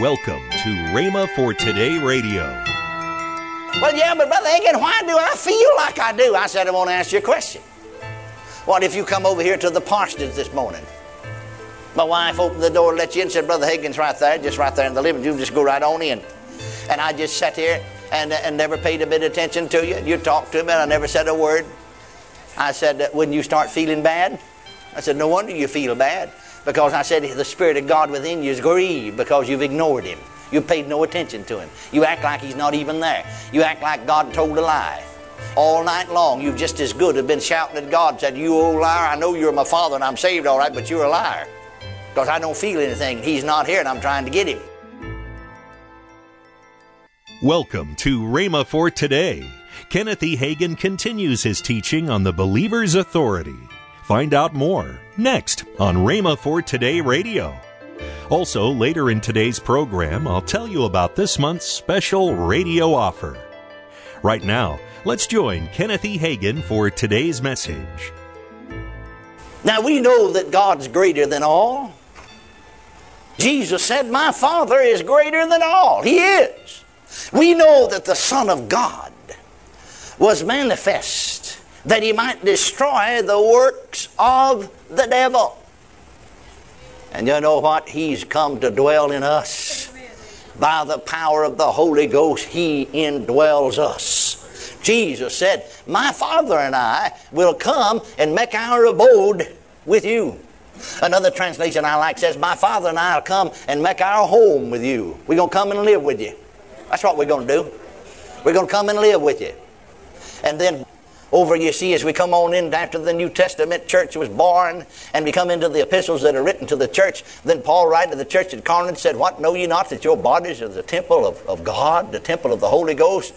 Welcome to Rhema for Today Radio. Well, yeah, but Brother Hagin, why do I feel like I do? I said, I want to ask you a question. What if you come over here to the parsonage this morning? My wife opened the door let you in said, Brother Hagin's right there, just right there in the living room. Just go right on in. And I just sat here and, and never paid a bit of attention to you. You talked to me and I never said a word. I said, Wouldn't you start feeling bad? I said, No wonder you feel bad. Because I said, The Spirit of God within you is grieved because you've ignored Him. You paid no attention to Him. You act like He's not even there. You act like God told a lie. All night long, you've just as good have been shouting at God, said, You old liar, I know you're my father and I'm saved all right, but you're a liar. Because I don't feel anything. He's not here and I'm trying to get Him. Welcome to Rhema for Today. Kenneth E. Hagin continues his teaching on the believer's authority. Find out more next on Rhema for Today Radio. Also, later in today's program, I'll tell you about this month's special radio offer. Right now, let's join Kenneth E. Hagin for today's message. Now we know that God's greater than all. Jesus said, My Father is greater than all. He is. We know that the Son of God was manifest that he might destroy the works of the devil. And you know what? He's come to dwell in us. By the power of the Holy Ghost, he indwells us. Jesus said, My Father and I will come and make our abode with you. Another translation I like says, My Father and I will come and make our home with you. We're going to come and live with you. That's what we're going to do. We're going to come and live with you. And then over you see as we come on in after the New Testament church was born and we come into the epistles that are written to the church, then Paul writing to the church at Corinth said, What know ye not that your bodies are the temple of, of God, the temple of the Holy Ghost?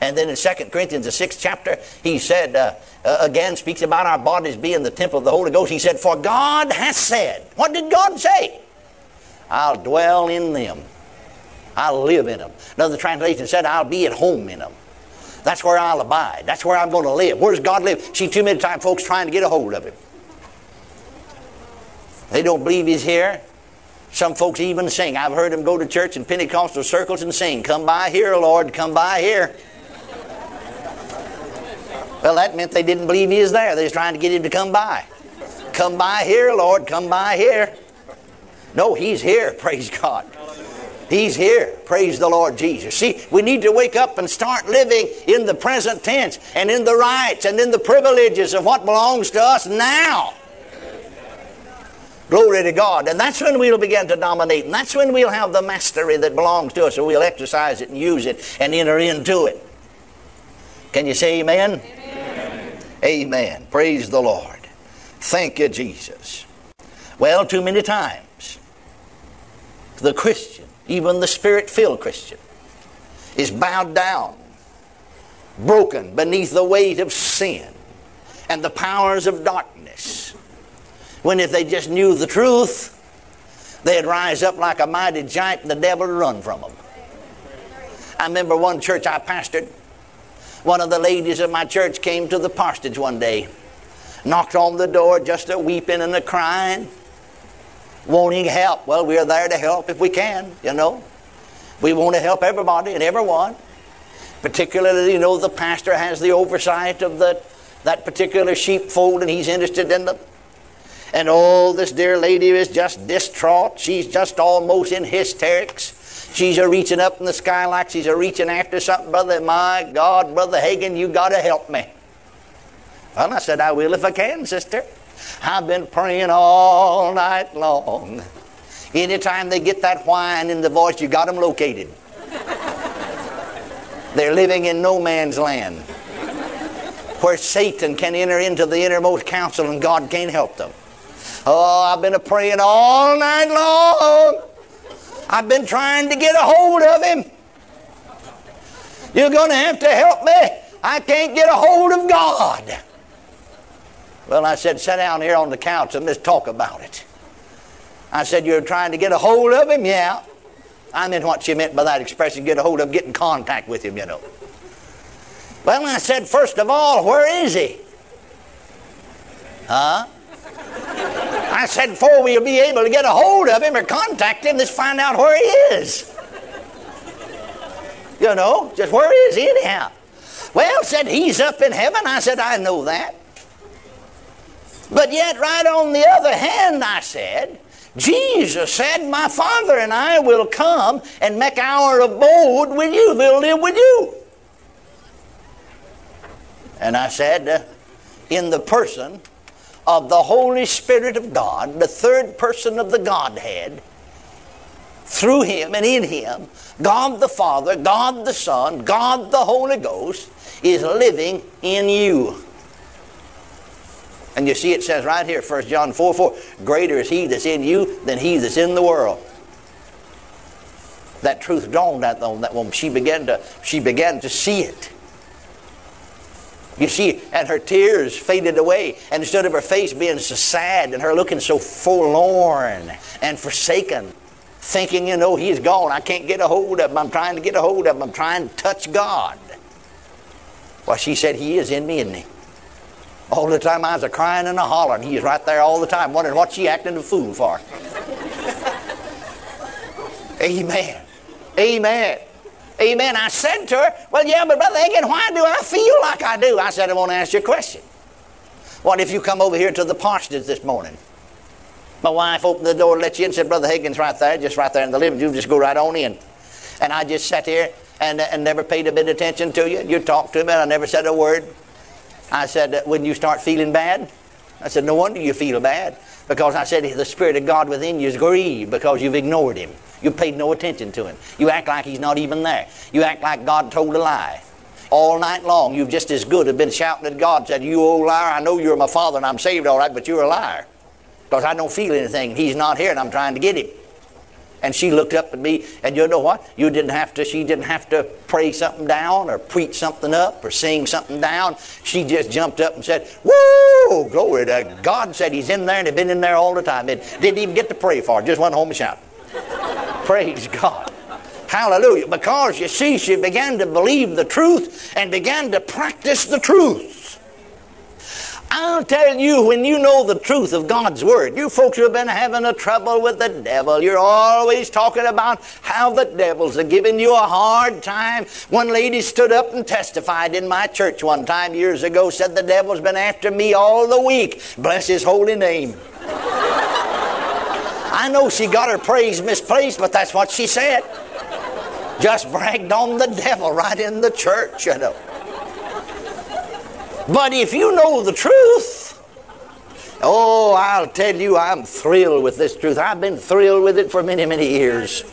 And then in 2 Corinthians, the sixth chapter, he said, uh, uh, again, speaks about our bodies being the temple of the Holy Ghost. He said, For God has said, What did God say? I'll dwell in them. I'll live in them. Another translation said, I'll be at home in them. That's where I'll abide. That's where I'm going to live. Where does God live? See, too many times folks trying to get a hold of Him. They don't believe He's here. Some folks even sing. I've heard them go to church in Pentecostal circles and sing, Come by here, Lord, come by here. Well, that meant they didn't believe He is there. They was trying to get Him to come by. Come by here, Lord, come by here. No, He's here, praise God. He's here. Praise the Lord Jesus. See, we need to wake up and start living in the present tense and in the rights and in the privileges of what belongs to us now. Glory to God. And that's when we'll begin to dominate. And that's when we'll have the mastery that belongs to us. And we'll exercise it and use it and enter into it. Can you say amen? Amen. amen. Praise the Lord. Thank you, Jesus. Well, too many times, the Christian even the spirit filled Christian, is bowed down, broken beneath the weight of sin and the powers of darkness. When if they just knew the truth, they'd rise up like a mighty giant and the devil would run from them. I remember one church I pastored. One of the ladies of my church came to the parsonage one day, knocked on the door, just a weeping and a crying wanting help. Well, we're there to help if we can, you know. We want to help everybody and everyone. Particularly, you know, the pastor has the oversight of the, that particular sheepfold and he's interested in them. And oh, this dear lady is just distraught. She's just almost in hysterics. She's a reaching up in the sky like she's a reaching after something. Brother, my God, Brother Hagin, you got to help me. Well, I said, I will if I can, sister. I've been praying all night long. Anytime they get that whine in the voice, you got them located. They're living in no man's land where Satan can enter into the innermost council and God can't help them. Oh, I've been praying all night long. I've been trying to get a hold of him. You're going to have to help me. I can't get a hold of God. Well, I said, sit down here on the couch and let's talk about it. I said, You're trying to get a hold of him? Yeah. I meant what she meant by that expression get a hold of, get in contact with him, you know. Well, I said, First of all, where is he? Huh? I said, before we'll be able to get a hold of him or contact him, let's find out where he is. You know, just where is he anyhow? Well, said he's up in heaven. I said, I know that. But yet, right on the other hand, I said, Jesus said, My Father and I will come and make our abode with you. We'll live with you. And I said, uh, In the person of the Holy Spirit of God, the third person of the Godhead, through Him and in Him, God the Father, God the Son, God the Holy Ghost is living in you. And you see, it says right here, 1 John 4 4, greater is He that's in you than He that's in the world. That truth dawned on that woman. She began to, she began to see it. You see, and her tears faded away, and instead of her face being so sad and her looking so forlorn and forsaken, thinking, you know, he's gone. I can't get a hold of him. I'm trying to get a hold of him. I'm trying to touch God. Well, she said, He is in me, isn't he? All the time I was a crying and a hollering. He was right there all the time, wondering what she acting a fool for. Amen. Amen. Amen. I said to her, Well, yeah, but Brother Hagin, why do I feel like I do? I said, I want to ask you a question. What if you come over here to the parsonage this morning? My wife opened the door, let you in, said, Brother Hagin's right there, just right there in the living room. Just go right on in. And I just sat here and, and never paid a bit of attention to you. You talked to me, and I never said a word. I said, when you start feeling bad, I said, no wonder you feel bad. Because I said, the Spirit of God within you is grieved because you've ignored Him. You paid no attention to Him. You act like He's not even there. You act like God told a lie. All night long, you've just as good have been shouting at God, said, You old liar, I know you're my father and I'm saved all right, but you're a liar. Because I don't feel anything. He's not here and I'm trying to get him. And she looked up at me, and you know what? You didn't have to, she didn't have to pray something down or preach something up or sing something down. She just jumped up and said, Whoa, glory to God. Said he's in there and he'd been in there all the time. It didn't even get to pray for it, just went home and shouted. Praise God. Hallelujah. Because you see, she began to believe the truth and began to practice the truth. I'll tell you, when you know the truth of God's Word, you folks who have been having a trouble with the devil, you're always talking about how the devils are giving you a hard time. One lady stood up and testified in my church one time years ago, said the devil's been after me all the week. Bless his holy name. I know she got her praise misplaced, but that's what she said. Just bragged on the devil right in the church, you know. But if you know the truth, oh, I'll tell you, I'm thrilled with this truth. I've been thrilled with it for many, many years.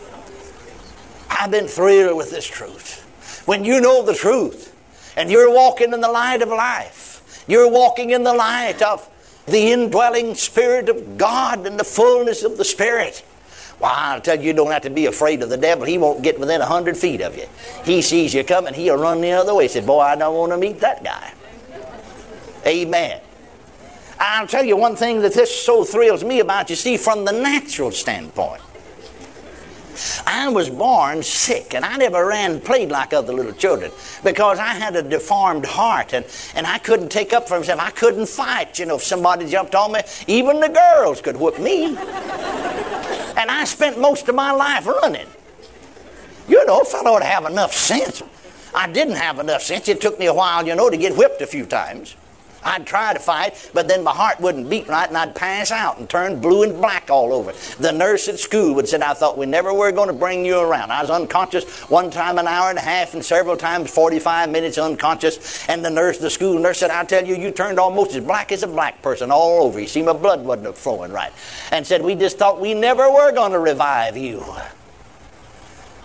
I've been thrilled with this truth. When you know the truth and you're walking in the light of life, you're walking in the light of the indwelling Spirit of God and the fullness of the Spirit. Well, I'll tell you, you don't have to be afraid of the devil. He won't get within a hundred feet of you. He sees you coming, he'll run the other way. He said, Boy, I don't want to meet that guy. Amen. I'll tell you one thing that this so thrills me about, you see, from the natural standpoint. I was born sick and I never ran and played like other little children because I had a deformed heart and, and I couldn't take up for myself. I couldn't fight. You know, if somebody jumped on me, even the girls could whip me. and I spent most of my life running. You know, I fellow would have enough sense. I didn't have enough sense. It took me a while, you know, to get whipped a few times. I'd try to fight, but then my heart wouldn't beat right and I'd pass out and turn blue and black all over. The nurse at school would say, I thought we never were going to bring you around. I was unconscious one time an hour and a half and several times 45 minutes unconscious. And the nurse, the school nurse said, I tell you, you turned almost as black as a black person all over. You see, my blood wasn't flowing right. And said, we just thought we never were going to revive you.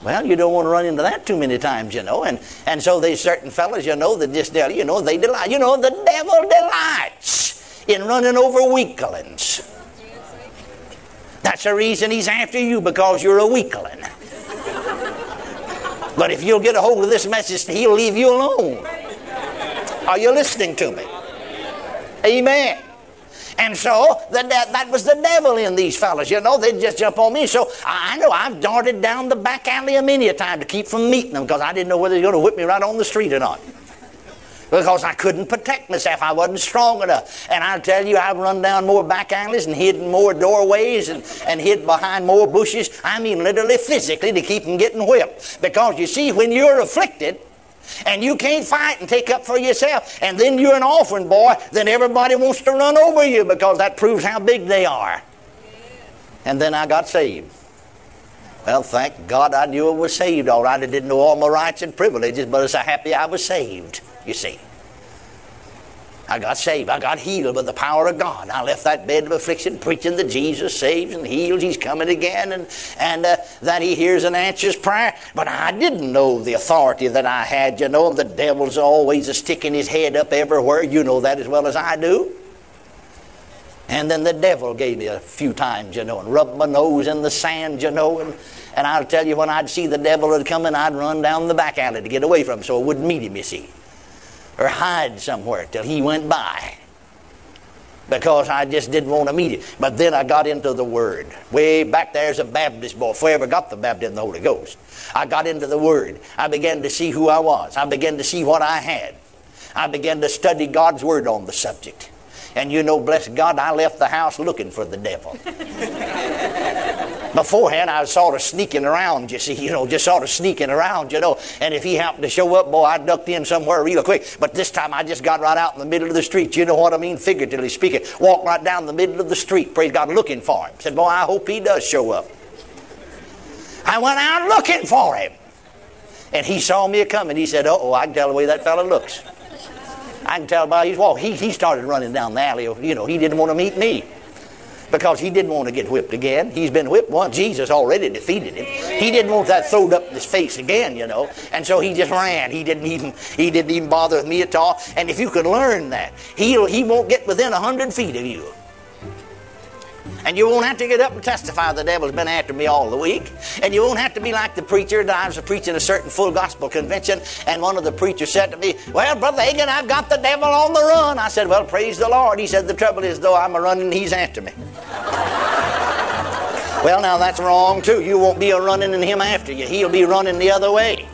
Well, you don't want to run into that too many times, you know. And, and so these certain fellas, you know, that just, you know, they delight. You know, the devil delights in running over weaklings. That's the reason he's after you, because you're a weakling. But if you'll get a hold of this message, he'll leave you alone. Are you listening to me? Amen. And so the, that, that was the devil in these fellas. You know, they'd just jump on me. So I know I've darted down the back alley a many a time to keep from meeting them because I didn't know whether they were going to whip me right on the street or not. because I couldn't protect myself. I wasn't strong enough. And I tell you, I've run down more back alleys and hidden more doorways and, and hid behind more bushes. I mean, literally physically to keep from getting whipped. Because you see, when you're afflicted, and you can't fight and take up for yourself, and then you're an offering boy, then everybody wants to run over you because that proves how big they are. And then I got saved. Well, thank God I knew I was saved all right. I didn't know all my rights and privileges, but I was so happy I was saved you see. I got saved. I got healed by the power of God. I left that bed of affliction preaching that Jesus saves and heals. He's coming again and, and uh, that He hears and answers prayer. But I didn't know the authority that I had. You know, the devil's always sticking his head up everywhere. You know that as well as I do. And then the devil gave me a few times, you know, and rubbed my nose in the sand, you know. And, and I'll tell you, when I'd see the devil coming, I'd run down the back alley to get away from him so I wouldn't meet him, you see or hide somewhere till he went by because I just didn't want to meet him. But then I got into the Word. Way back there as a Baptist boy, before I ever got the baptism of the Holy Ghost. I got into the Word. I began to see who I was. I began to see what I had. I began to study God's Word on the subject. And you know, bless God, I left the house looking for the devil. Beforehand, I was sort of sneaking around, you see, you know, just sort of sneaking around, you know. And if he happened to show up, boy, I ducked in somewhere real quick. But this time I just got right out in the middle of the street. You know what I mean? Figuratively speaking. Walked right down the middle of the street, praise God, looking for him. Said, boy, I hope he does show up. I went out looking for him. And he saw me coming. He said, oh, I can tell the way that fellow looks. I can tell by his walk. He, he started running down the alley. You know, he didn't want to meet me because he didn't want to get whipped again. He's been whipped once. Jesus already defeated him. He didn't want that thrown up in his face again, you know. And so he just ran. He didn't even he didn't even bother with me at all. And if you could learn that, he'll he won't get within a hundred feet of you. And you won't have to get up and testify the devil's been after me all the week. And you won't have to be like the preacher that I was preaching a certain full gospel convention, and one of the preachers said to me, Well, Brother Hagin, I've got the devil on the run. I said, Well, praise the Lord. He said, The trouble is, though, I'm a running, he's after me. well, now that's wrong, too. You won't be a running and him after you. He'll be running the other way.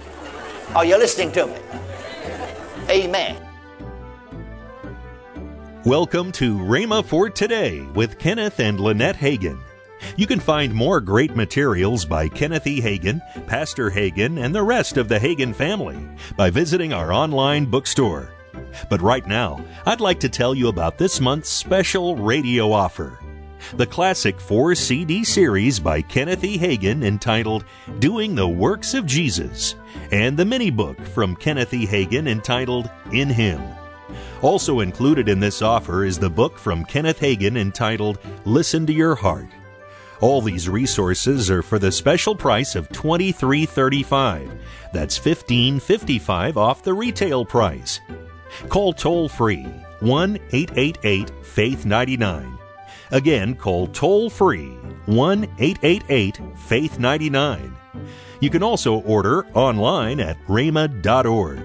Are you listening to me? Amen. Welcome to Rhema for Today with Kenneth and Lynette Hagin. You can find more great materials by Kenneth E. Hagin, Pastor Hagin, and the rest of the Hagin family by visiting our online bookstore. But right now, I'd like to tell you about this month's special radio offer. The classic four CD series by Kenneth E. Hagin entitled Doing the Works of Jesus, and the mini book from Kenneth E. Hagin entitled In Him. Also included in this offer is the book from Kenneth Hagin entitled Listen to Your Heart. All these resources are for the special price of $23.35. That's $15.55 off the retail price. Call toll free 1 888 Faith 99. Again, call toll free 1 888 Faith 99. You can also order online at rhema.org.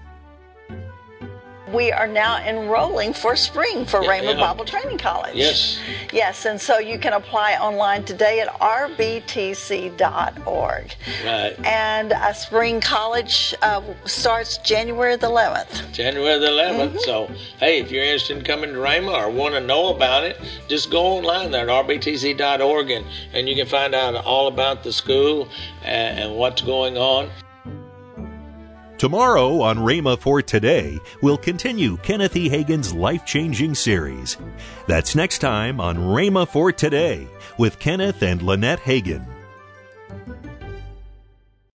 we are now enrolling for spring for yeah, Rhema yeah. Bible Training College. Yes. Yes, and so you can apply online today at rbtc.org. Right. And a spring college uh, starts January the 11th. January the 11th. Mm-hmm. So, hey, if you're interested in coming to Rhema or want to know about it, just go online there at rbtc.org and, and you can find out all about the school and, and what's going on. Tomorrow on Rhema for Today, we'll continue Kenneth E. Hagin's life changing series. That's next time on Rhema for Today with Kenneth and Lynette Hagin.